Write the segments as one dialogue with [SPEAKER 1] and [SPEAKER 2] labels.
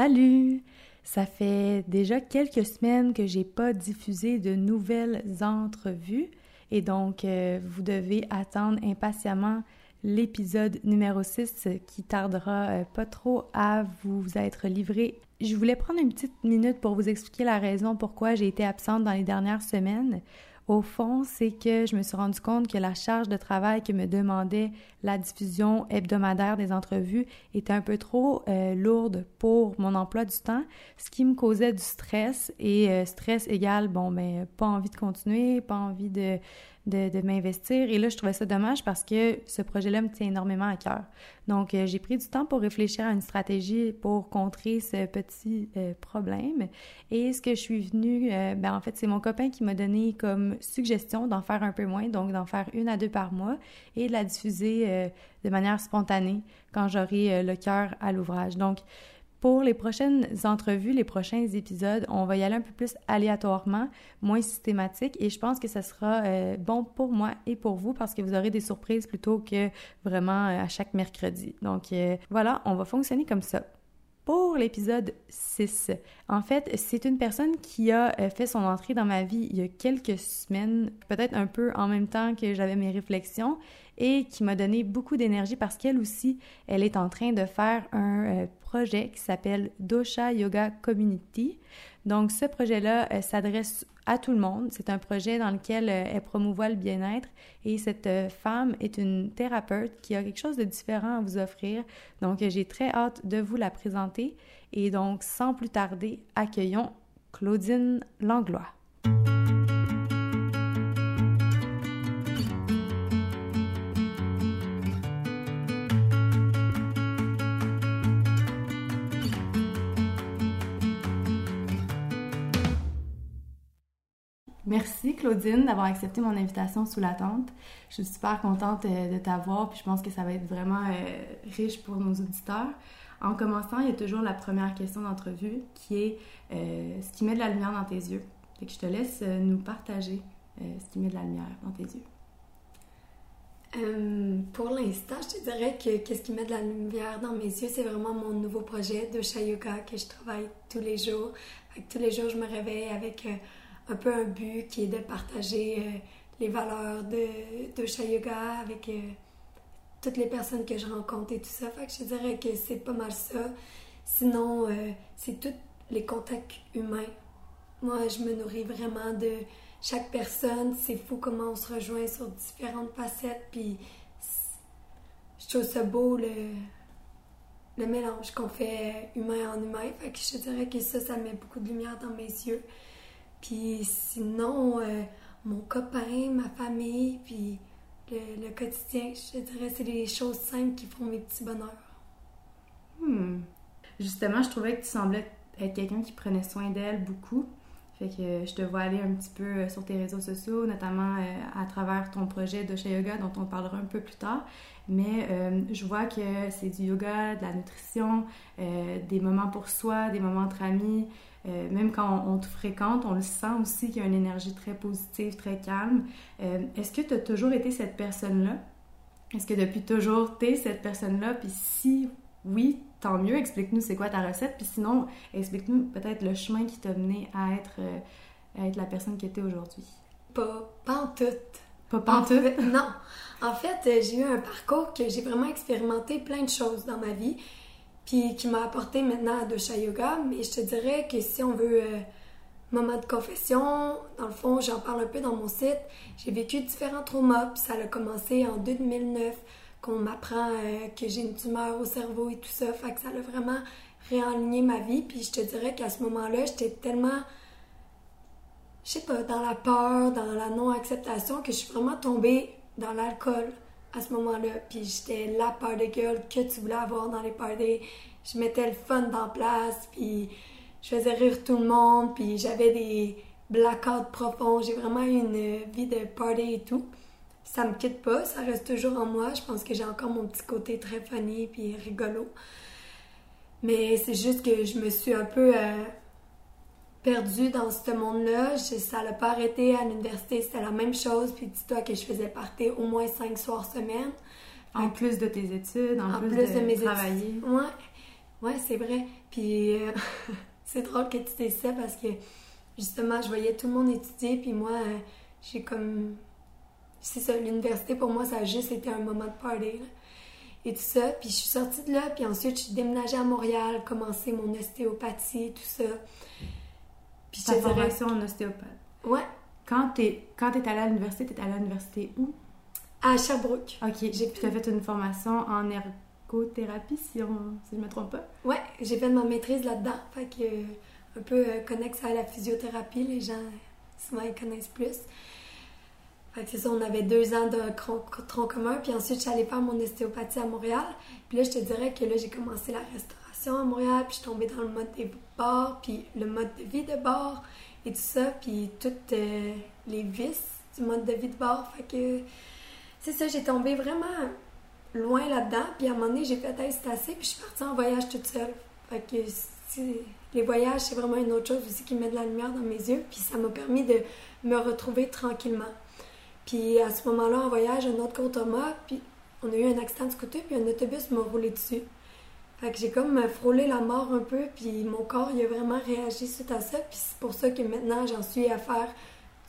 [SPEAKER 1] Salut! Ça fait déjà quelques semaines que j'ai pas diffusé de nouvelles entrevues et donc euh, vous devez attendre impatiemment l'épisode numéro 6 qui tardera euh, pas trop à vous être livré. Je voulais prendre une petite minute pour vous expliquer la raison pourquoi j'ai été absente dans les dernières semaines. Au fond, c'est que je me suis rendu compte que la charge de travail que me demandait la diffusion hebdomadaire des entrevues était un peu trop euh, lourde pour mon emploi du temps, ce qui me causait du stress. Et euh, stress égale, bon, ben, pas envie de continuer, pas envie de, de, m'investir. Et là, je trouvais ça dommage parce que ce projet-là me tient énormément à cœur. Donc, euh, j'ai pris du temps pour réfléchir à une stratégie pour contrer ce petit euh, problème. Et ce que je suis venue, euh, ben, en fait, c'est mon copain qui m'a donné comme suggestion d'en faire un peu moins, donc d'en faire une à deux par mois et de la diffuser de manière spontanée quand j'aurai le cœur à l'ouvrage. Donc, pour les prochaines entrevues, les prochains épisodes, on va y aller un peu plus aléatoirement, moins systématique, et je pense que ça sera euh, bon pour moi et pour vous parce que vous aurez des surprises plutôt que vraiment euh, à chaque mercredi. Donc euh, voilà, on va fonctionner comme ça. Pour l'épisode 6, en fait, c'est une personne qui a fait son entrée dans ma vie il y a quelques semaines, peut-être un peu en même temps que j'avais mes réflexions, et qui m'a donné beaucoup d'énergie parce qu'elle aussi, elle est en train de faire un euh, projet qui s'appelle Dosha Yoga Community. Donc, ce projet-là euh, s'adresse à tout le monde. C'est un projet dans lequel euh, elle promouvoit le bien-être et cette femme est une thérapeute qui a quelque chose de différent à vous offrir. Donc, j'ai très hâte de vous la présenter. Et donc, sans plus tarder, accueillons Claudine Langlois. Merci Claudine d'avoir accepté mon invitation sous la tente. Je suis super contente euh, de t'avoir, puis je pense que ça va être vraiment euh, riche pour nos auditeurs. En commençant, il y a toujours la première question d'entrevue qui est euh, ce qui met de la lumière dans tes yeux. Fait que je te laisse nous partager ce qui met de la lumière dans tes yeux.
[SPEAKER 2] pour l'instant, je te dirais que qu'est-ce qui met de la lumière dans mes yeux, c'est vraiment mon nouveau projet de Yoga que je travaille tous les jours. tous les jours, je me réveille avec un peu un but qui est de partager euh, les valeurs de, de Yoga avec euh, toutes les personnes que je rencontre et tout ça. Fait que je dirais que c'est pas mal ça. Sinon, euh, c'est tous les contacts humains. Moi, je me nourris vraiment de chaque personne. C'est fou comment on se rejoint sur différentes facettes. Puis, je trouve ça beau le, le mélange qu'on fait humain en humain. Fait que je dirais que ça, ça met beaucoup de lumière dans mes yeux. Puis sinon, euh, mon copain, ma famille, puis le, quotidien, je dirais, c'est les choses simples qui font mes petits bonheurs.
[SPEAKER 1] Hmm. Justement, je trouvais que tu semblais être quelqu'un qui prenait soin d'elle beaucoup. Fait que je te vois aller un petit peu euh, sur tes réseaux sociaux, notamment euh, à travers ton projet de chez Yoga dont on parlera un peu plus tard. Mais je vois que c'est du yoga, de la nutrition, des moments pour soi, des moments entre amis, euh, même quand on, te fréquente, on le sent aussi qu'il y a une énergie très positive, très calme. Euh, est-ce que tu as toujours été cette personne-là? Est-ce que depuis toujours, tu es cette personne-là? Puis si oui, tant mieux, explique-nous c'est quoi ta recette. Puis sinon, explique-nous peut-être le chemin qui t'a mené à être, euh, être la personne que tu es aujourd'hui.
[SPEAKER 2] Pas, pas en tout.
[SPEAKER 1] Pas, en, tout?
[SPEAKER 2] non. En fait, j'ai eu un parcours que j'ai vraiment expérimenté plein de choses dans ma vie puis qui m'a apporté maintenant à Dosha Yoga. Mais je te dirais que si on veut euh, moment de confession, dans le fond, j'en parle un peu dans mon site. J'ai vécu différents traumas, puis ça a commencé en 2009 qu'on m'apprend euh, que j'ai une tumeur au cerveau et tout ça. Fait que ça a vraiment réaligné ma vie. Puis je te dirais qu'à ce moment-là, j'étais tellement, je sais pas, dans la peur, dans la non-acceptation, que je suis vraiment tombée dans l'alcool à ce moment-là. Puis j'étais la de gueule que tu voulais avoir dans les parties. Je mettais le fun dans place, puis je faisais rire tout le monde, puis j'avais des blackouts profonds. J'ai vraiment eu une vie de party et tout. Ça me quitte pas, ça reste toujours en moi. Je pense que j'ai encore mon petit côté très funny puis rigolo. Mais c'est juste que je me suis un peu euh, perdue dans ce monde-là. Ça n'a pas arrêté à l'université, c'était la même chose. Puis dis-toi que je faisais partie au moins cinq soirs semaine.
[SPEAKER 1] En plus de tes études, en, plus, de, mes travailler.
[SPEAKER 2] Ouais. Ouais, c'est vrai. Puis euh, c'est drôle que tu dises ça parce que justement, je voyais tout le monde étudier, puis moi, euh, j'ai comme. C'est ça, l'université pour moi, ça a juste été un moment de party. Et tout ça. Puis je suis sortie de là, puis ensuite, je suis déménagée à Montréal, commencé mon ostéopathie, tout ça.
[SPEAKER 1] Puis Ta formation en ostéopathe.
[SPEAKER 2] Ouais.
[SPEAKER 1] Quand t'es quand es allée à l'université, t'es allée à l'université où?
[SPEAKER 2] À Sherbrooke.
[SPEAKER 1] OK. J'ai tu as fait une formation en ergothérapie, si, on, si je ne me trompe pas?
[SPEAKER 2] Ouais, j'ai fait ma maîtrise là-dedans. Fait que un peu euh, connexe à la physiothérapie, les gens souvent ils connaissent plus. Fait que c'est ça, on avait deux ans de tronc commun, puis ensuite allée faire mon ostéopathie à Montréal. Puis là, je te dirais que là, j'ai commencé la restauration à Montréal, puis je suis tombée dans le mode des bars, puis le mode de vie de bar et tout ça, puis toutes euh, les vices du mode de vie de bar. Fait que c'est ça, j'ai tombé vraiment loin là-dedans, puis à un moment donné, j'ai fait c'est assez, puis je suis partie en voyage toute seule. Fait que les voyages, c'est vraiment une autre chose aussi qui met de la lumière dans mes yeux, puis ça m'a permis de me retrouver tranquillement. Puis à ce moment-là, en voyage, un autre gros puis on a eu un accident de scooter, puis un autobus m'a roulé dessus. Fait que j'ai comme frôlé la mort un peu, puis mon corps, il a vraiment réagi suite à ça, puis c'est pour ça que maintenant, j'en suis à faire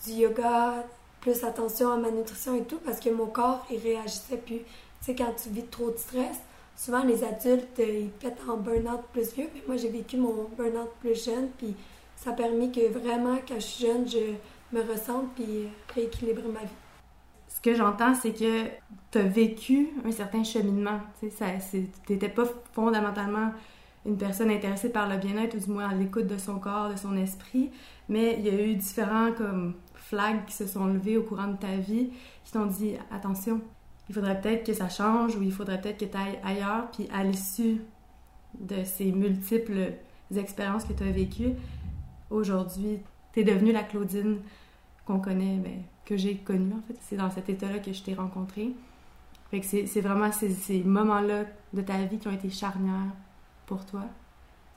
[SPEAKER 2] du yoga, plus attention à ma nutrition et tout, parce que mon corps, il réagissait plus. Sais, quand tu vis trop de stress, souvent les adultes, euh, ils pètent en burn-out plus vieux. Mais moi, j'ai vécu mon burn-out plus jeune, puis ça a permis que vraiment, quand je suis jeune, je me ressente puis rééquilibre ma vie.
[SPEAKER 1] Ce que j'entends, c'est que tu as vécu un certain cheminement. Tu n'étais pas fondamentalement une personne intéressée par le bien-être ou du moins à l'écoute de son corps, de son esprit, mais il y a eu différents comme flags qui se sont levés au courant de ta vie qui t'ont dit attention, il faudrait peut-être que ça change ou il faudrait peut-être que tu ailles ailleurs. Puis à l'issue de ces multiples expériences que tu as vécues, aujourd'hui, tu es devenue la Claudine qu'on connaît, mais ben, que j'ai connue en fait. C'est dans cet état-là que je t'ai rencontrée. Fait que c'est vraiment ces, ces moments-là de ta vie qui ont été charnières pour toi.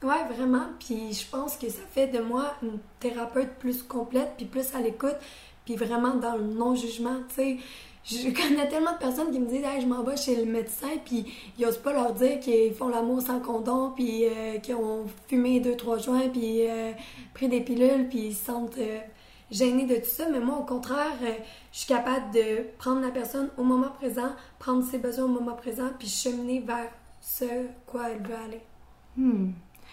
[SPEAKER 2] Ouais, vraiment. Puis je pense que ça fait de moi une thérapeute plus complète, puis plus à l'écoute, puis vraiment dans le non-jugement. Tu sais, je connais tellement de personnes qui me disent hey, je m'en vais chez le médecin puis ils osent pas leur dire qu'ils font l'amour sans condom puis euh, qu'ils ont fumé deux trois joints puis euh, pris des pilules puis ils se sentent euh, gênés de tout ça mais moi au contraire je suis capable de prendre la personne au moment présent prendre ses besoins au moment présent puis cheminer vers ce quoi elle veut aller
[SPEAKER 1] hmm.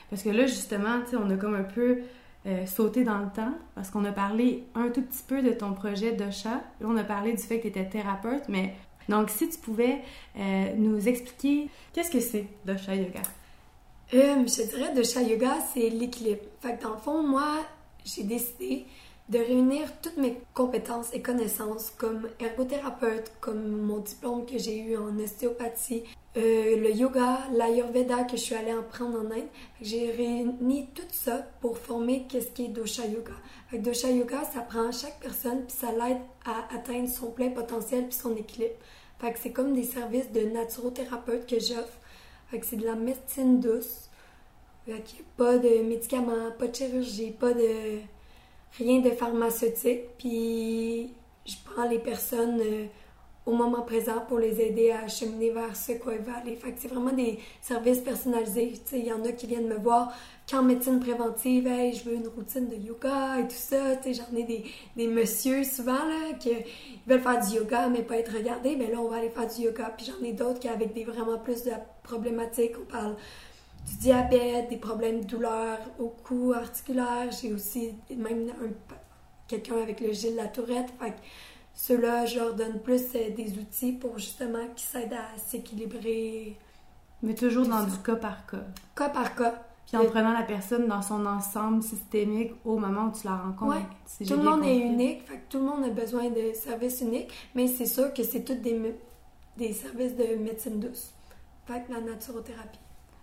[SPEAKER 1] parce que là justement on a comme un peu euh, sauter dans le temps parce qu'on a parlé un tout petit peu de ton projet de chat. On a parlé du fait que tu étais thérapeute, mais donc si tu pouvais euh, nous expliquer qu'est-ce que c'est Dosha Yoga?
[SPEAKER 2] Euh, je dirais Dosha Yoga, c'est l'équilibre. Fait que dans le fond, moi, j'ai décidé de réunir toutes mes compétences et connaissances comme ergothérapeute, comme mon diplôme que j'ai eu en ostéopathie, euh, le yoga, l'ayurveda que je suis allée en prendre en Inde. J'ai réuni tout ça pour former qu'est-ce qui est dosha yoga. Dosha yoga, ça prend chaque personne puis ça l'aide à atteindre son plein potentiel puis son équilibre. Fait que c'est comme des services de naturothérapeute que j'offre. Fait que c'est de la médecine douce. Fait qu'il pas de médicaments, pas de chirurgie, pas de rien de pharmaceutique, puis je prends les personnes euh, au moment présent pour les aider à cheminer vers ce quoi veulent aller. Fait que c'est vraiment des services personnalisés. Il y en a qui viennent me voir qu'en médecine préventive, hey, je veux une routine de yoga et tout ça. J'en ai des, des messieurs souvent là, qui veulent faire du yoga mais pas être regardés. Mais là, on va aller faire du yoga. Puis j'en ai d'autres qui avec des vraiment plus de problématiques. On parle du diabète, des problèmes de douleur au cou articulaire. J'ai aussi même quelqu'un avec le Gilles La Tourette. Fait ceux-là, je leur donne plus euh, des outils pour justement qu'ils s'aident à s'équilibrer.
[SPEAKER 1] Mais toujours dans du cas par cas.
[SPEAKER 2] Cas par cas.
[SPEAKER 1] Puis en prenant la personne dans son ensemble systémique au moment où tu la rencontres.
[SPEAKER 2] Tout le monde est unique, fait que tout le monde a besoin de services uniques, mais c'est sûr que c'est tous des, des services de médecine douce. Fait que la naturothérapie.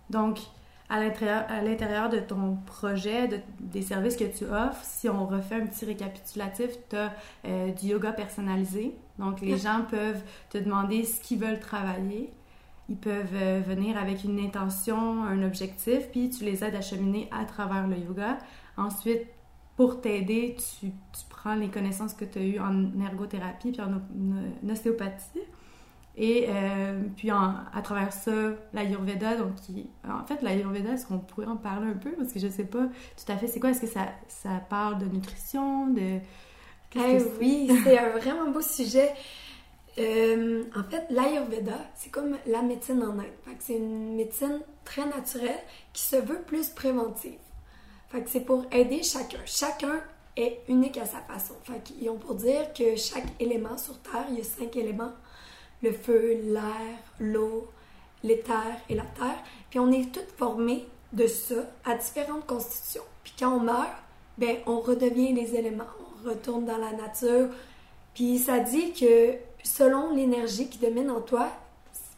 [SPEAKER 1] Donc, à l'intérieur de ton projet, de, des services que tu offres, si on refait un petit récapitulatif, tu as euh, du yoga personnalisé. Donc, les gens peuvent te demander ce qu'ils veulent travailler. Ils peuvent euh, venir avec une intention, un objectif, puis tu les aides à cheminer à travers le yoga. Ensuite, pour t'aider, tu, tu, prends les connaissances que tu as eues en ergothérapie puis en, en ostéopathie Et euh, puis à travers ça, l'Ayurveda, donc qui, en fait l'Ayurveda, est-ce qu'on pourrait en parler un peu? Parce que je sais pas tout à fait c'est quoi, est-ce que ça, ça parle de nutrition, de
[SPEAKER 2] eh oui, c'est un vraiment beau sujet. Euh, en fait, l'Ayurveda, c'est comme la médecine en Inde. C'est une médecine très naturelle qui se veut plus préventive. Fait que c'est pour aider chacun. Chacun est unique à sa façon. Fait qu'ils ont pour dire que chaque élément sur Terre, il y a cinq éléments le feu, l'air, l'eau, l'éther et la terre. Puis on est tous formés de ça à différentes constitutions. Puis quand on meurt, ben on redevient les éléments, on retourne dans la nature. Puis ça dit que selon l'énergie qui domine en toi,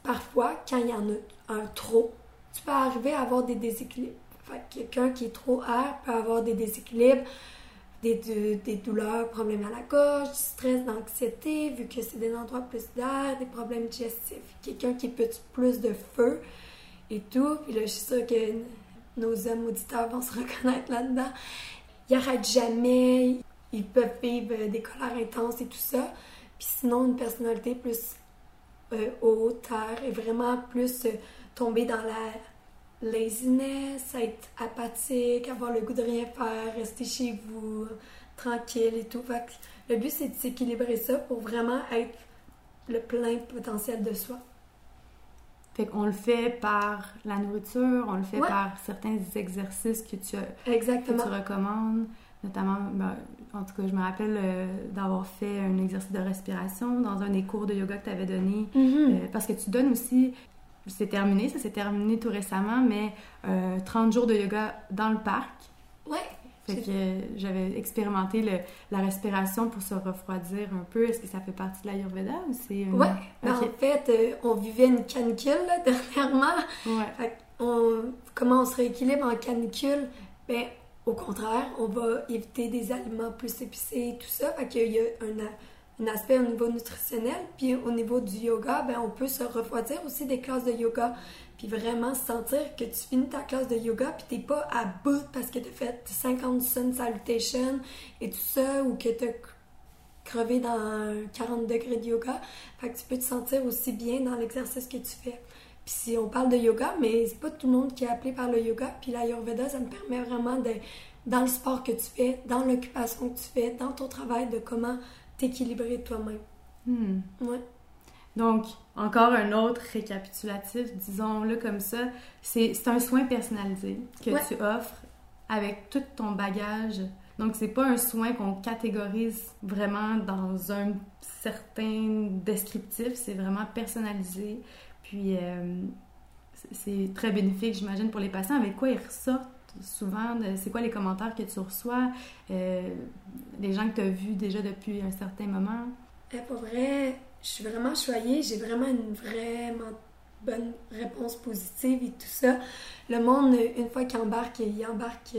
[SPEAKER 2] parfois quand il y en a un trop, tu peux arriver à avoir des déséquilibres. Quelqu'un qui est trop air peut avoir des déséquilibres des, des, douleurs, problèmes à la gorge, du stress, d'anxiété, vu que c'est des endroits plus d'air, des problèmes digestifs. Quelqu'un qui peut plus de feu et tout. Puis là, je suis sûre que nos hommes auditeurs vont se reconnaître là-dedans. Ils n'arrêtent jamais, ils peuvent vivre des colères intenses et tout ça. Puis sinon, une personnalité plus euh, haute, terre, et vraiment plus euh, tomber dans la laziness, être apathique, avoir le goût de rien faire, rester chez vous, tranquille et tout. Fait le but, c'est de s'équilibrer ça pour vraiment être le plein potentiel de soi.
[SPEAKER 1] Fait qu'on le fait par la nourriture, on le fait par certains exercices que tu,
[SPEAKER 2] Exactement.
[SPEAKER 1] Que tu recommandes. Notamment, ben, en tout cas, je me rappelle euh, d'avoir fait un exercice de respiration dans un des cours de yoga que tu avais donné.
[SPEAKER 2] Mm-hmm.
[SPEAKER 1] Euh, parce que tu donnes aussi c'est terminé, ça s'est terminé tout récemment, mais 30 euh, jours de yoga dans le parc.
[SPEAKER 2] Ouais.
[SPEAKER 1] Fait que j'avais expérimenté le, la respiration pour se refroidir un peu. Est-ce que ça fait partie de l'Ayurveda ou c'est...
[SPEAKER 2] Ouais. Ben, en fait, euh, on vivait une canicule dernièrement.
[SPEAKER 1] Ouais.
[SPEAKER 2] Fait on, comment on se rééquilibre en canicule? Ben, au contraire, on va éviter des aliments plus épicés et tout ça. Fait qu'il y a un un aspect au niveau nutritionnel. Puis au niveau du yoga, ben, on peut se refroidir aussi des classes de yoga. Puis vraiment sentir que tu finis ta classe de yoga puis t'es pas à bout parce que t'as fait 50 sun salutation et tout ça ou que t'as crevé dans 40 degrés de yoga. Fait que tu peux te sentir aussi bien dans l'exercice que tu fais. Puis si on parle de yoga, mais c'est pas tout le monde qui est appelé par le yoga. Puis l'Ayurveda, ça me permet vraiment de, dans le sport que tu fais, dans l'occupation que tu fais, dans ton travail, de comment t'équilibrer toi-même.
[SPEAKER 1] Hmm.
[SPEAKER 2] Ouais.
[SPEAKER 1] Donc, encore un autre récapitulatif, disons-le comme ça, c'est un soin personnalisé que tu offres avec tout ton bagage. Donc, c'est pas un soin qu'on catégorise vraiment dans un certain descriptif, c'est vraiment personnalisé. Puis, euh, c'est très bénéfique, j'imagine, pour les patients. Avec quoi ils ressortent? Souvent? C'est quoi les commentaires que tu reçois? Euh, les gens que tu as vus déjà depuis un certain moment?
[SPEAKER 2] Eh, pour vrai, je suis vraiment choyée. J'ai vraiment une vraiment bonne réponse positive et tout ça. Le monde, une fois qu'il embarque, il embarque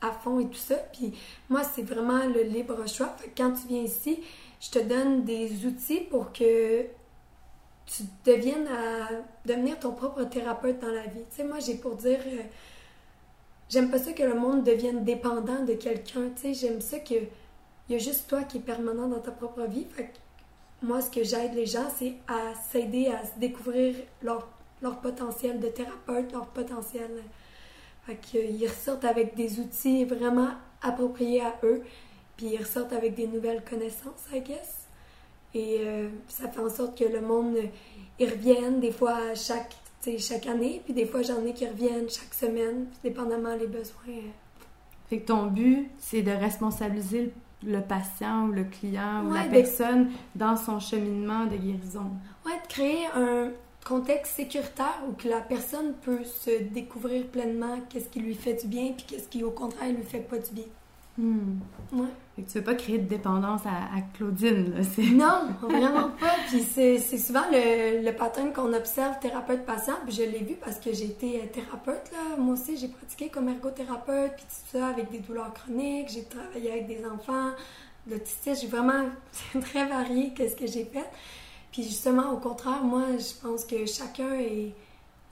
[SPEAKER 2] à fond et tout ça. Puis moi, c'est vraiment le libre choix. Quand tu viens ici, je te donne des outils pour que tu deviennes à devenir ton propre thérapeute dans la vie. Tu sais, moi, j'ai pour dire... Euh, J'aime pas ça que le monde devienne dépendant de quelqu'un, tu sais. J'aime ça que y a juste toi qui es permanent dans ta propre vie. Fait moi, ce que j'aide les gens, c'est à s'aider à se découvrir leur, leur, potentiel de thérapeute, leur potentiel. Fait qu'ils ressortent avec des outils vraiment appropriés à eux, puis ils ressortent avec des nouvelles connaissances, I guess. Et euh, ça fait en sorte que le monde, ils reviennent des fois à chaque chaque année, puis des fois j'en ai qui reviennent chaque semaine, dépendamment des besoins.
[SPEAKER 1] Fait que ton but, c'est de responsabiliser le patient ou le client ou la personne dans son cheminement de guérison.
[SPEAKER 2] Ouais, de créer un contexte sécuritaire où que la personne peut se découvrir pleinement qu'est-ce qui lui fait du bien puis qu'est-ce qui au contraire lui fait pas du bien.
[SPEAKER 1] Hmm.
[SPEAKER 2] Ouais.
[SPEAKER 1] Fait que tu veux pas créer de dépendance à, Claudine, là.
[SPEAKER 2] Non, vraiment pas. Puis c'est souvent le, le pattern qu'on observe thérapeute-patient. Puis je l'ai vu parce que j'ai été euh, thérapeute, là. Moi aussi, j'ai pratiqué comme ergothérapeute, puis tout ça, avec des douleurs chroniques. J'ai travaillé avec des enfants, l'autisme. J'ai vraiment... Très varié qu'est-ce que j'ai fait. Puis justement, au contraire, moi, je pense que chacun est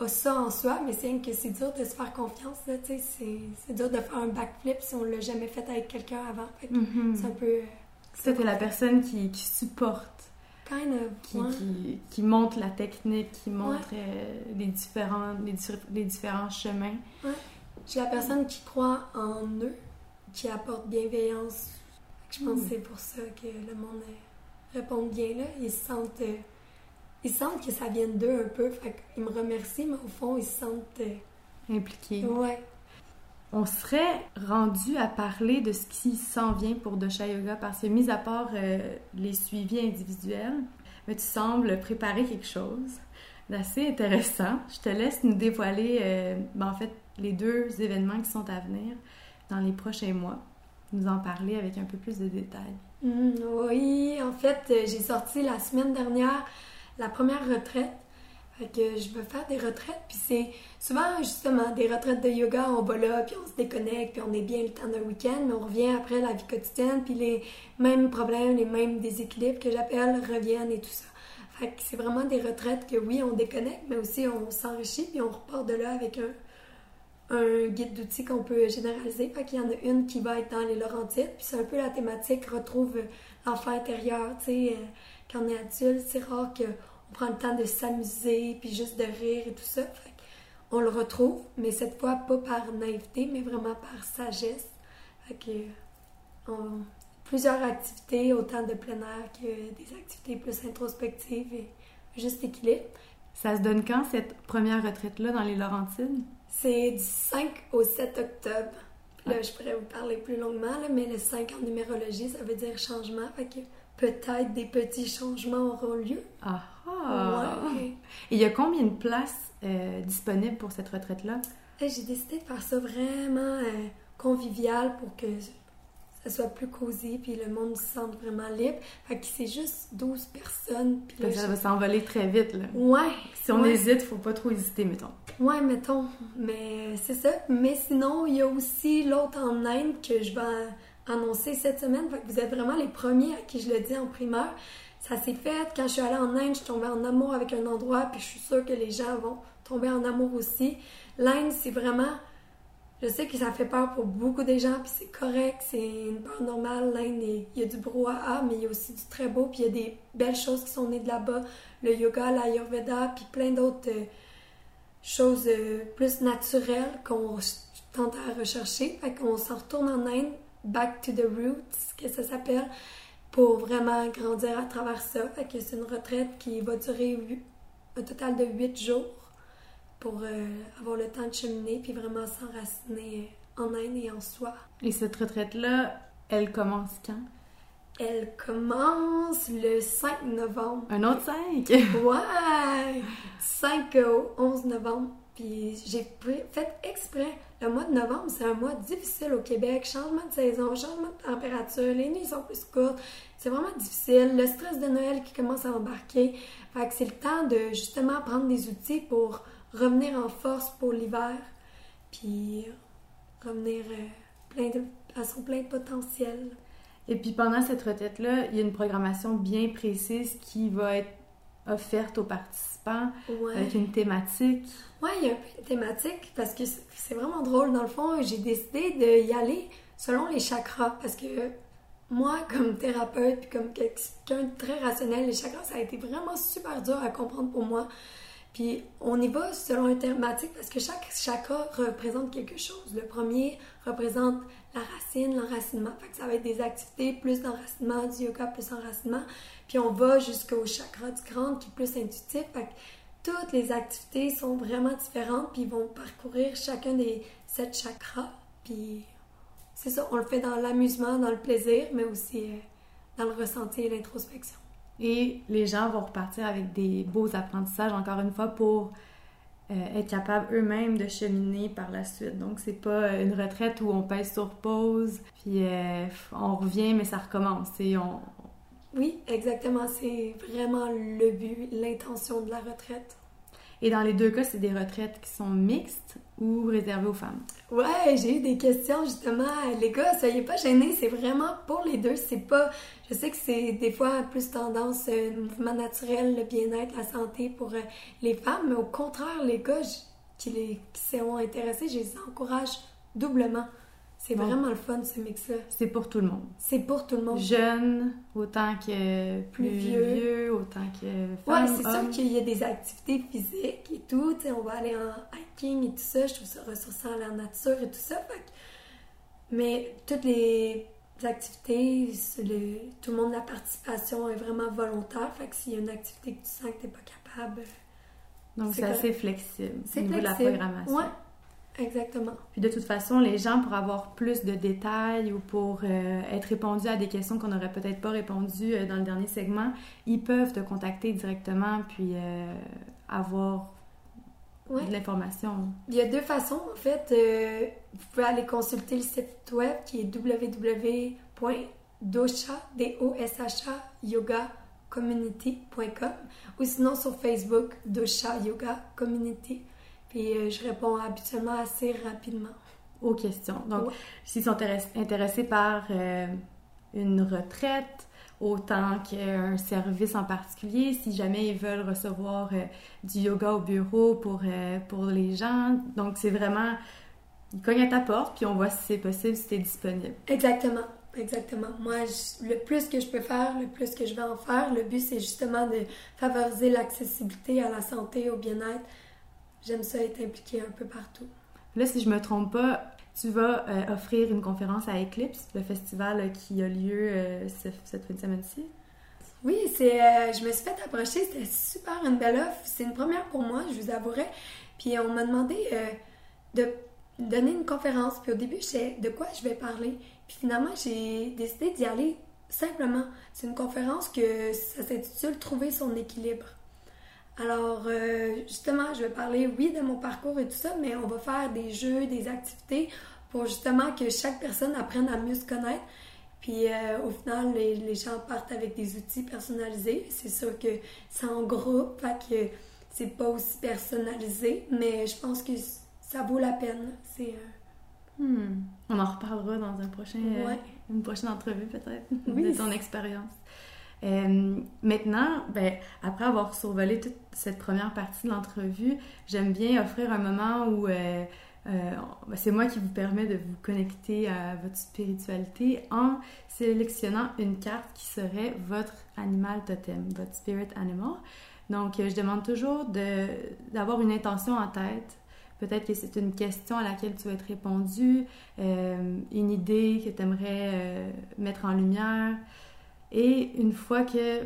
[SPEAKER 2] ça en soi, mais c'est que c'est dur de se faire confiance. C'est dur de faire un backflip si on l'a jamais fait avec quelqu'un avant.
[SPEAKER 1] Mm-hmm.
[SPEAKER 2] C'est un peu.
[SPEAKER 1] C'était la personne qui, qui supporte
[SPEAKER 2] kind of.
[SPEAKER 1] qui,
[SPEAKER 2] ouais.
[SPEAKER 1] qui, qui montre la technique, qui montre
[SPEAKER 2] Ouais.
[SPEAKER 1] euh, les, différents, les, di- les différents chemins.
[SPEAKER 2] Je suis la personne qui croit en eux, qui apporte bienveillance. Je pense
[SPEAKER 1] Mm.
[SPEAKER 2] que c'est pour ça que le monde euh, répond bien là. Ils se sentent, euh, ils sentent que ça vient d'eux un peu. Fait qu'ils me remercient, mais au fond, ils se sentent. euh,
[SPEAKER 1] impliqués.
[SPEAKER 2] ouais.
[SPEAKER 1] On serait rendu à parler de ce qui s'en vient pour Dosha Yoga parce que, mis à part euh, les suivis individuels, mais tu sembles préparer quelque chose d'assez intéressant. Je te laisse nous dévoiler, euh, ben, en fait, les deux événements qui sont à venir dans les prochains mois. Nous en parler avec un peu plus de détails.
[SPEAKER 2] Mm, oui, en fait, j'ai sorti la semaine dernière la première retraite. Que je veux faire des retraites, puis c'est souvent justement des retraites de yoga, on va là, puis on se déconnecte, puis on est bien le temps d'un week-end, mais on revient après la vie quotidienne, puis les mêmes problèmes, les mêmes déséquilibres que j'appelle reviennent et tout ça. Fait que c'est vraiment des retraites que oui, on déconnecte, mais aussi on s'enrichit, puis on repart de là avec un, un guide d'outils qu'on peut généraliser. Fait qu'il y en a une qui va être dans les Laurentides, puis c'est un peu la thématique retrouve l'enfant intérieur, tu sais, euh, quand on est adulte, c'est rare qu'on prend le temps de s'amuser, puis juste de rire et tout ça. Fait on le retrouve, mais cette fois pas par naïveté, mais vraiment par sagesse. Fait que, on- plusieurs activités, autant de plein air que des activités plus introspectives et juste équilibre.
[SPEAKER 1] Ça se donne quand cette première retraite-là dans les Laurentides?
[SPEAKER 2] C'est du 5 au 7 octobre. Là, je pourrais vous parler plus longuement, là, mais le 5 en numérologie, ça veut dire changement. Fait que peut-être des petits changements auront lieu.
[SPEAKER 1] Ah ah!
[SPEAKER 2] Ouais.
[SPEAKER 1] Et il y a combien de places euh, disponibles pour cette retraite-là?
[SPEAKER 2] Là, J'ai décidé de faire ça vraiment euh, convivial pour que ça soit plus cosy, puis le monde se sente vraiment libre. Fait que c'est juste 12 personnes. Puis là,
[SPEAKER 1] ça va s'envoler très vite, là.
[SPEAKER 2] Ouais.
[SPEAKER 1] Si on
[SPEAKER 2] ouais.
[SPEAKER 1] hésite, faut pas trop hésiter, mettons.
[SPEAKER 2] Ouais, mettons. Mais c'est ça. Mais sinon, il y a aussi l'autre en Inde que je vais annoncer cette semaine. Vous êtes vraiment les premiers à qui je le dis en primeur. Ça s'est fait quand je suis allée en Inde, je suis tombée en amour avec un endroit, puis je suis sûre que les gens vont tomber en amour aussi. L'Inde, c'est vraiment. Je sais que ça fait peur pour beaucoup des gens, puis c'est correct, c'est une peur normale. L'Inde, il y a du brouhaha, mais il y a aussi du très beau, puis il y a des belles choses qui sont nées de là-bas. Le yoga, l'ayurveda, puis plein d'autres. euh, choses euh, plus naturelles qu'on tente à rechercher. Fait qu'on s'en retourne en Inde, back to the roots, que ça s'appelle, pour vraiment grandir à travers ça. Fait que c'est une retraite qui va durer un total de huit jours pour euh, avoir le temps de cheminer puis vraiment s'enraciner en Inde et en soi.
[SPEAKER 1] Et cette retraite-là, elle commence quand?
[SPEAKER 2] Elle commence le 5 novembre.
[SPEAKER 1] Un autre 5?
[SPEAKER 2] Ouais! 5 au 11 novembre. Puis j'ai fait exprès. Le mois de novembre, c'est un mois difficile au Québec. Changement de saison, changement de température, les nuits sont plus courtes. C'est vraiment difficile. Le stress de Noël qui commence à embarquer. Fait que c'est le temps de justement prendre des outils pour revenir en force pour l'hiver. Puis revenir euh, plein à son plein potentiel.
[SPEAKER 1] Et puis pendant cette retraite-là, il y a une programmation bien précise qui va être offerte aux participants
[SPEAKER 2] Ouais.
[SPEAKER 1] avec une thématique.
[SPEAKER 2] Ouais, il y a un peu de thématique parce que c'est c'est vraiment drôle. Dans le fond, j'ai décidé d'y aller selon les chakras parce que moi, comme thérapeute puis comme quelqu'un de très rationnel, les chakras, ça a été vraiment super dur à comprendre pour moi. Puis on y va selon une thématique parce que chaque chakra représente quelque chose. Le premier représente la racine, l'enracinement. Fait que ça va être des activités plus d'enracinement, du yoga plus enracinement. Puis on va jusqu'au chakra du crâne qui est plus intuitif. Fait que toutes les activités sont vraiment différentes, puis vont parcourir chacun des sept chakras. Puis c'est ça, on le fait dans l'amusement, dans le plaisir, mais aussi euh, dans le ressenti et l'introspection.
[SPEAKER 1] Et les gens vont repartir avec des beaux apprentissages, encore une fois, pour euh, être capables eux-mêmes de cheminer par la suite. Donc, c'est pas une retraite où on pèse sur pause, puis euh, on revient, mais ça recommence. Et on,
[SPEAKER 2] Oui, exactement, c'est vraiment le but, l'intention de la retraite.
[SPEAKER 1] Et dans les deux cas, c'est des retraites qui sont mixtes ou réservées aux femmes?
[SPEAKER 2] Ouais, j'ai eu des questions justement. Les gars, soyez pas gênés, c'est vraiment pour les deux. C'est pas. Je sais que c'est des fois plus tendance euh, mouvement naturel, le bien-être, la santé pour euh, les femmes, mais au contraire, les gars qui, les, qui intéressés, je les encourage doublement. C'est
[SPEAKER 1] Bon.
[SPEAKER 2] vraiment le fun, ce mix-là.
[SPEAKER 1] C'est pour tout le monde.
[SPEAKER 2] C'est pour tout le monde.
[SPEAKER 1] Jeunes, autant que plus
[SPEAKER 2] Plus vieux.
[SPEAKER 1] vieux. autant que
[SPEAKER 2] Ouais,
[SPEAKER 1] femmes,
[SPEAKER 2] c'est sûr qu'il y a des activités physiques et tout. On va aller en hiking et tout ça. Je trouve ça ressourçant à la nature et tout ça. fait que- Mais toutes les activités, le- tout le monde, la participation est vraiment volontaire. Fait que s'il y a une activité que tu sens que tu n'es pas capable,
[SPEAKER 1] Donc
[SPEAKER 2] c'est
[SPEAKER 1] assez flexible
[SPEAKER 2] c'est
[SPEAKER 1] au niveau de la
[SPEAKER 2] flexible.
[SPEAKER 1] programmation.
[SPEAKER 2] Ouais, exactement.
[SPEAKER 1] Puis de toute façon, les gens, pour avoir plus de détails ou pour euh, être répondus à des questions qu'on n'aurait peut-être pas répondues euh, dans le dernier segment, ils peuvent te contacter directement puis euh, avoir
[SPEAKER 2] Ouais.
[SPEAKER 1] de l'information.
[SPEAKER 2] Il y a deux façons, en fait. Vous pouvez aller consulter le site web qui est www.dosha, D-O-S-H-A, yogacommunity.com ou sinon sur Facebook, Dosha Yoga Community. Puis euh, je réponds habituellement assez rapidement.
[SPEAKER 1] aux questions. Donc,
[SPEAKER 2] Ouais.
[SPEAKER 1] s'ils sont intéress- intéressés par euh, une retraite, autant qu'un service en particulier, si jamais ils veulent recevoir euh, du yoga au bureau pour, pour les gens. Donc, c'est vraiment, ils cognent à ta porte, puis on voit si c'est possible, si c'est disponible.
[SPEAKER 2] Exactement, exactement. Moi, je- le plus que je peux faire, le plus que je vais en faire. Le but, c'est justement de favoriser l'accessibilité à la santé, au bien-être. J'aime ça être impliquée un peu partout.
[SPEAKER 1] Là, si je me trompe pas, tu vas euh, offrir une conférence à Eclipse, le festival euh, qui a lieu euh, ce- cette fin de semaine-ci.
[SPEAKER 2] Oui, c'est, euh, je me suis fait approcher, c'était super une belle offre. C'est une première pour moi, je vous avouerai. Puis on m'a demandé de donner une conférence. Puis au début, je sais de quoi je vais parler. Puis finalement, j'ai décidé d'y aller simplement. C'est une conférence que ça s'intitule Trouver son équilibre. Alors, euh, justement, je vais parler, oui, de mon parcours et tout ça, mais on va faire des jeux, des activités pour justement que chaque personne apprenne à mieux se connaître. Puis euh, au final, les, les gens partent avec des outils personnalisés. C'est sûr que c'est en groupe, fait que c'est pas aussi personnalisé, mais je pense que ça vaut la peine. C'est euh,
[SPEAKER 1] Hmm. On en reparlera dans un prochain,
[SPEAKER 2] Ouais.
[SPEAKER 1] une prochaine entrevue peut-être
[SPEAKER 2] Oui.
[SPEAKER 1] de ton expérience. Euh, maintenant, ben, après avoir survolé toute cette première partie de l'entrevue, j'aime bien offrir un moment où euh, euh, ben, c'est moi qui vous permet de vous connecter à votre spiritualité en sélectionnant une carte qui serait votre animal totem, votre spirit animal. Donc, je demande toujours d'avoir une intention en tête. Peut-être que c'est une question à laquelle tu vas être répondu, une idée que tu aimerais mettre en lumière. Et une fois que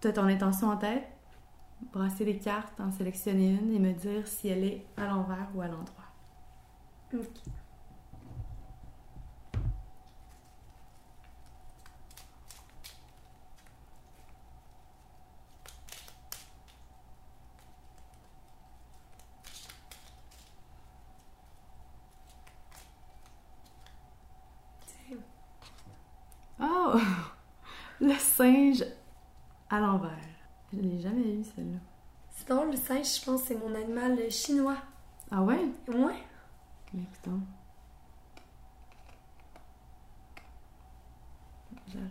[SPEAKER 1] tu as ton intention en tête, brasser les cartes, en sélectionner une et me dire si elle est à l'envers ou à l'endroit. Oh! Le singe à l'envers. Je l'ai jamais eu, celle-là.
[SPEAKER 2] Sinon, le singe, je pense, c'est mon animal chinois.
[SPEAKER 1] Ah ouais?
[SPEAKER 2] Ouais.
[SPEAKER 1] Mais putain. J'arrive.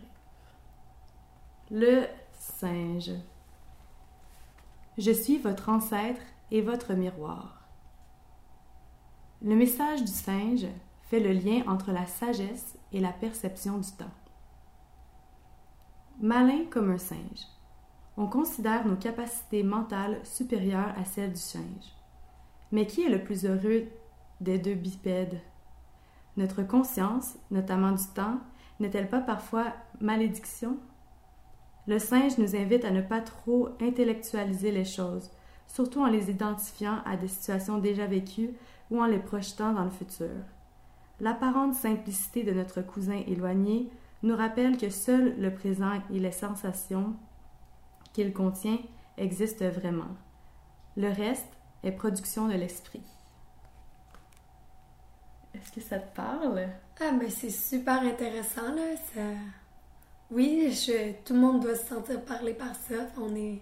[SPEAKER 1] Le singe. Je suis votre ancêtre et votre miroir. Le message du singe fait le lien entre la sagesse et la perception du temps. Malin comme un singe, on considère nos capacités mentales supérieures à celles du singe. Mais qui est le plus heureux des deux bipèdes? Notre conscience, notamment du temps, n'est-elle pas parfois malédiction? Le singe nous invite à ne pas trop intellectualiser les choses, surtout en les identifiant à des situations déjà vécues ou en les projetant dans le futur. L'apparente simplicité de notre cousin éloigné nous rappelle que seul le présent et les sensations qu'il contient existent vraiment. Le reste est production de l'esprit. Est-ce que ça te parle?
[SPEAKER 2] Ah, mais c'est super intéressant, là. Oui, je... tout le monde doit se sentir parler par ça. On est...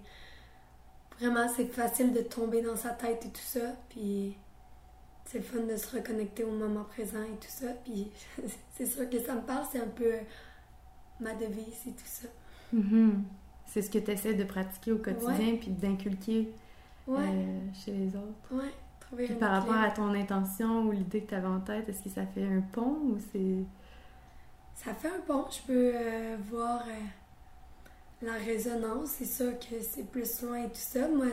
[SPEAKER 2] Vraiment, c'est facile de tomber dans sa tête et tout ça. Puis c'est le fun de se reconnecter au moment présent et tout ça. Puis c'est sûr que ça me parle. C'est un peu ma devise et tout ça.
[SPEAKER 1] Mhm. C'est ce que tu essaies de pratiquer au quotidien puis d'inculquer
[SPEAKER 2] Ouais,
[SPEAKER 1] euh, chez les autres.
[SPEAKER 2] ouais, trouver
[SPEAKER 1] Puis par rapport
[SPEAKER 2] clé.
[SPEAKER 1] à ton intention ou l'idée que tu avais en tête, est-ce que ça fait un pont ou c'est.
[SPEAKER 2] Ça fait un pont. Je peux euh, voir euh, la résonance. C'est sûr que c'est plus loin et tout ça. Moi,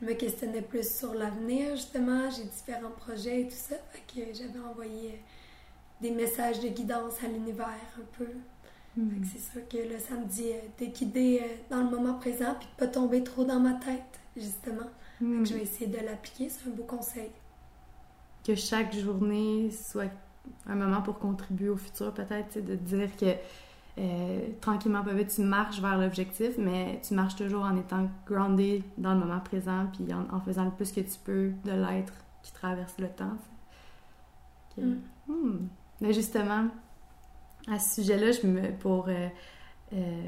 [SPEAKER 2] je me questionnais plus sur l'avenir, justement. J'ai différents projets et tout ça. Fait que j'avais envoyé des messages de guidance à l'univers un peu. Que c'est sûr que là, ça me dit euh, de guider euh, dans le moment présent puis de pas tomber trop dans ma tête, justement. Que je vais essayer de l'appliquer. C'est un beau conseil.
[SPEAKER 1] Que chaque journée soit un moment pour contribuer au futur, peut-être, de dire que euh, tranquillement, pas vite, tu marches vers l'objectif, mais tu marches toujours en étant grounded dans le moment présent, puis en, en faisant le plus que tu peux de l'être qui traverse le temps.
[SPEAKER 2] Mm.
[SPEAKER 1] Mais justement, à ce sujet-là, pour euh, euh,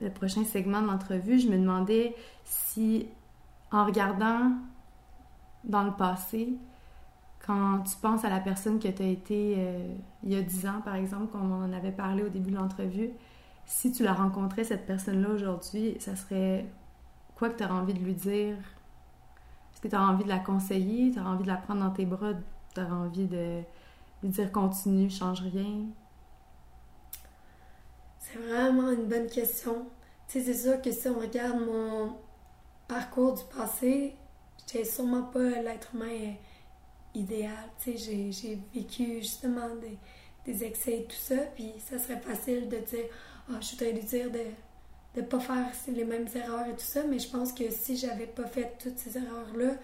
[SPEAKER 1] le prochain segment de l'entrevue, je me demandais si, en regardant dans le passé, quand tu penses à la personne que tu as été euh, il y a 10 ans, par exemple, comme on en avait parlé au début de l'entrevue, si tu la rencontrais, cette personne-là, aujourd'hui, ça serait quoi que tu aurais envie de lui dire? Est-ce que tu aurais envie de la conseiller? Tu aurais envie de la prendre dans tes bras? Tu aurais envie de lui dire continue, change rien?
[SPEAKER 2] C'est vraiment une bonne question. Tu sais, c'est sûr que si on regarde mon parcours du passé, j'étais sûrement pas l'être humain euh, idéal. Tu sais, j'ai, vécu justement des, des excès et tout ça, puis ça serait facile de dire « Ah, je voudrais lui dire de ne pas faire les mêmes erreurs et tout ça », mais je pense que si j'avais pas fait toutes ces erreurs-là,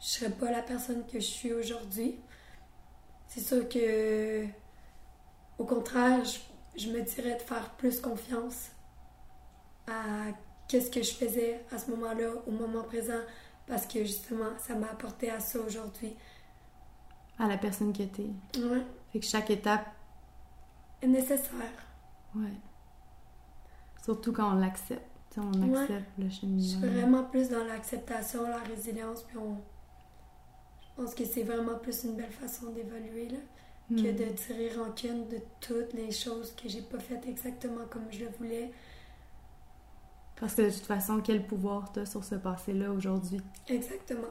[SPEAKER 2] je serais pas la personne que je suis aujourd'hui. C'est sûr que, au contraire, je je me dirais de faire plus confiance à qu'est-ce que je faisais à ce moment-là, au moment présent, parce que justement, ça m'a apporté à ça aujourd'hui.
[SPEAKER 1] À la personne que tu es.
[SPEAKER 2] Ouais,
[SPEAKER 1] Fait que chaque étape,
[SPEAKER 2] est nécessaire.
[SPEAKER 1] ouais. Surtout quand on l'accepte. On
[SPEAKER 2] Ouais.
[SPEAKER 1] accepte le
[SPEAKER 2] Je suis
[SPEAKER 1] cheminement.
[SPEAKER 2] vraiment plus dans l'acceptation, la résilience, puis on... je pense que c'est vraiment plus une belle façon d'évoluer, là, que
[SPEAKER 1] Hmm.
[SPEAKER 2] de tirer rancune de toutes les choses que j'ai pas faites exactement comme je le voulais.
[SPEAKER 1] Parce que de toute façon, quel pouvoir tu as sur ce passé-là aujourd'hui?
[SPEAKER 2] Exactement.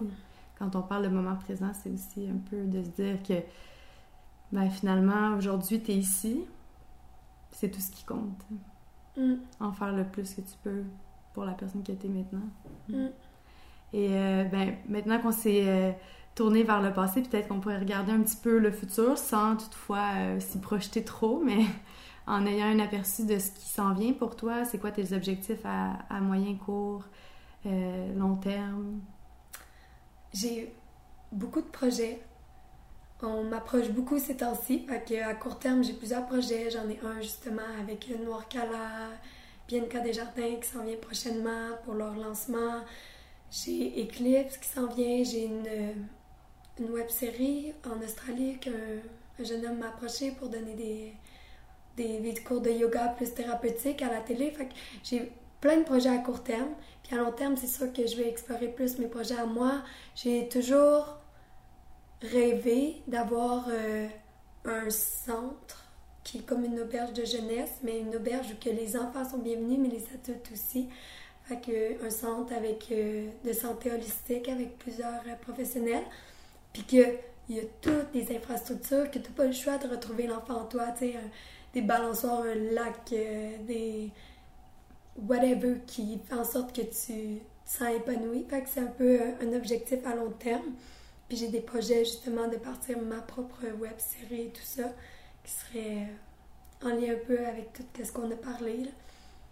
[SPEAKER 1] Quand on parle de moment présent, c'est aussi un peu de se dire que ben, finalement, aujourd'hui, tu es ici. C'est tout ce qui compte.
[SPEAKER 2] Mm,
[SPEAKER 1] En faire le plus que tu peux pour la personne que tu es maintenant.
[SPEAKER 2] mm.
[SPEAKER 1] Et euh, ben, maintenant qu'on s'est euh, tourné vers le passé, peut-être qu'on pourrait regarder un petit peu le futur sans toutefois euh, s'y projeter trop, mais en ayant un aperçu de ce qui s'en vient pour toi. C'est quoi tes objectifs à, moyen, court, euh, long terme?
[SPEAKER 2] J'ai beaucoup de projets. On m'approche beaucoup ces temps-ci. À court terme, j'ai plusieurs projets. J'en ai un justement avec Noir Cala, Bianca Desjardins qui s'en vient prochainement pour leur lancement. J'ai Eclipse qui s'en vient. J'ai une, une web série en Australie qu'un un jeune homme m'a approché pour donner des, des, des cours de yoga plus thérapeutiques à la télé. Fait que j'ai plein de projets à court terme. Puis à long terme, c'est sûr que je vais explorer plus mes projets à moi. J'ai toujours rêvé d'avoir euh, un centre qui est comme une auberge de jeunesse, mais une auberge où que les enfants sont bienvenus, mais les adultes aussi. Fait que un centre avec euh, de santé holistique avec plusieurs euh, professionnels, puis que il y a toutes les infrastructures que tu n'as pas le choix de retrouver l'enfant en toi, tu sais, des balançoires, un lac, euh, des whatever qui fait en sorte que tu te sens épanoui. Fait que c'est un peu euh, un objectif à long terme. Puis j'ai des projets justement de partir ma propre web série et tout ça, qui serait euh, en lien un peu avec tout ce qu'on a parlé. Là.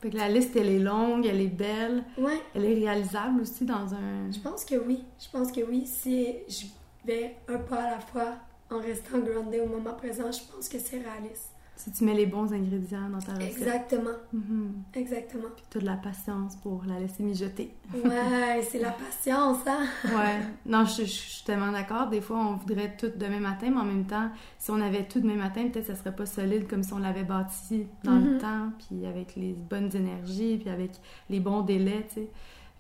[SPEAKER 1] Fait que la liste, elle est longue, elle est belle,
[SPEAKER 2] Ouais,
[SPEAKER 1] elle est réalisable aussi dans un...
[SPEAKER 2] je pense que oui. Je pense que oui. Si je vais un pas à la fois en restant grounded au moment présent, je pense que c'est réaliste.
[SPEAKER 1] Si tu mets les bons ingrédients dans ta recette.
[SPEAKER 2] Exactement,
[SPEAKER 1] Mhm.
[SPEAKER 2] exactement.
[SPEAKER 1] Puis tu as de la patience pour la laisser mijoter.
[SPEAKER 2] Ouais, c'est la patience, hein?
[SPEAKER 1] Ouais, non, je, je suis tellement d'accord. Des fois, on voudrait tout demain matin, mais en même temps, si on avait tout demain matin, peut-être que ça serait pas solide comme si on l'avait bâti dans le
[SPEAKER 2] Mhm.
[SPEAKER 1] temps, puis avec les bonnes énergies, puis avec les bons délais, tu sais.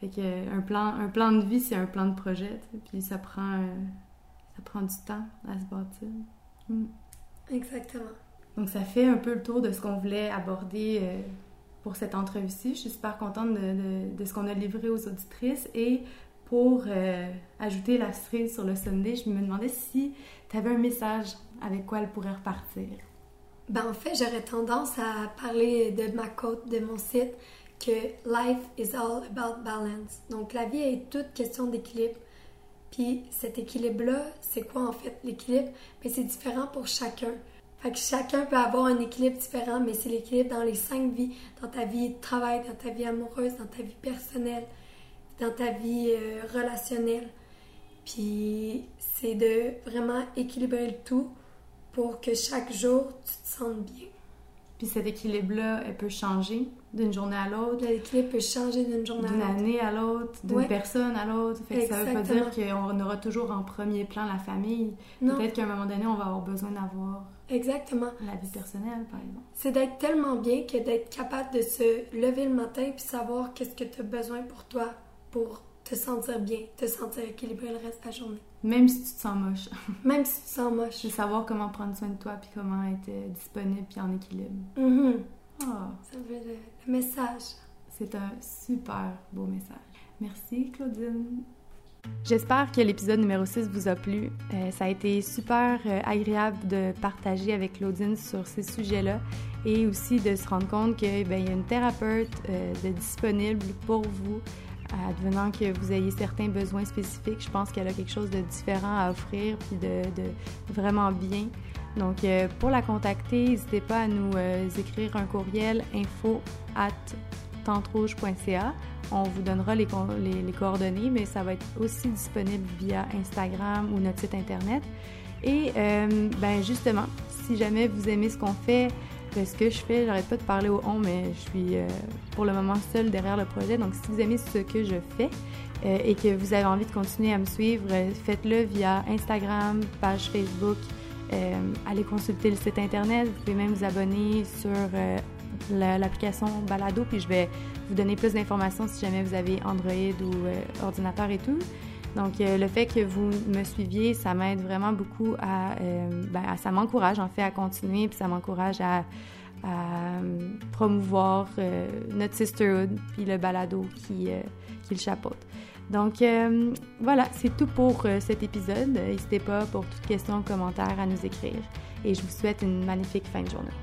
[SPEAKER 1] Fait que euh, un plan, un plan de vie, c'est un plan de projet, tu sais, puis ça prend, euh, prend du temps à se bâtir. Mm.
[SPEAKER 2] Exactement.
[SPEAKER 1] Donc, ça fait un peu le tour de ce qu'on voulait aborder euh, pour cette entrevue-ci. Je suis super contente de, de- de ce qu'on a livré aux auditrices. Et pour ajouter la cerise sur le Sunday, je me demandais si tu avais un message avec quoi elle pourrait repartir.
[SPEAKER 2] Ben, en fait, j'aurais tendance à parler de ma côte, de mon site, que life is all about balance. Donc, la vie est toute question d'équilibre. Puis, cet équilibre-là, c'est quoi en fait l'équilibre? Mais c'est différent pour chacun. Fait que chacun peut avoir un équilibre différent, mais c'est l'équilibre dans les cinq vies, dans ta vie de travail, dans ta vie amoureuse, dans ta vie personnelle, dans ta vie euh, relationnelle. Puis, c'est de vraiment équilibrer le tout pour que chaque jour, tu te sentes bien.
[SPEAKER 1] Puis cet équilibre-là, elle peut changer? D'une journée à l'autre.
[SPEAKER 2] L'équilibre peut changer d'une journée à l'autre.
[SPEAKER 1] D'une année à l'autre, d'une personne à l'autre. Fait que ça veut pas dire qu'on aura toujours en premier plan la famille. Peut-être qu'à un moment donné, on va avoir besoin d'avoir
[SPEAKER 2] Exactement.
[SPEAKER 1] La vie personnelle, par exemple.
[SPEAKER 2] C'est d'être tellement bien que d'être capable de se lever le matin puis savoir qu'est-ce que tu as besoin pour toi pour te sentir bien, te sentir équilibré le reste de la journée.
[SPEAKER 1] Même si tu te sens moche.
[SPEAKER 2] Même si tu te sens moche.
[SPEAKER 1] De savoir comment prendre soin de toi puis comment être euh, disponible puis en équilibre.
[SPEAKER 2] Mm Ça veut le, le message.
[SPEAKER 1] C'est un super beau message. Merci, Claudine. J'espère que l'épisode numéro 6 vous a plu. Euh, ça a été super euh, agréable de partager avec Claudine sur ces sujets-là et aussi de se rendre compte qu'il ben, y a une thérapeute de disponible pour vous advenant que vous ayez certains besoins spécifiques, je pense qu'elle a quelque chose de différent à offrir puis de, vraiment bien. Donc, euh, pour la contacter, n'hésitez pas à nous euh, écrire un courriel info at. On vous donnera les, coordonnées, mais ça va être aussi disponible via Instagram ou notre site Internet. Et euh, ben justement, si jamais vous aimez ce qu'on fait, ce que je fais, j'arrête pas de parler au on, mais je suis pour le moment seule derrière le projet. Donc, si vous aimez ce que je fais et que vous avez envie de continuer à me suivre, faites-le via Instagram, page Facebook. Allez consulter le site internet. Vous pouvez même vous abonner sur l'application Balado, puis je vais vous donner plus d'informations si jamais vous avez Android ou ordinateur et tout. Donc, le fait que vous me suiviez, ça m'aide vraiment beaucoup à, ben, ça m'encourage en fait à continuer, puis ça m'encourage à, promouvoir euh, notre sisterhood, puis le balado euh, qui le chapeaute. Donc, euh, voilà, c'est tout pour cet épisode. N'hésitez pas pour toute question commentaire à nous écrire. Et je vous souhaite une magnifique fin de journée.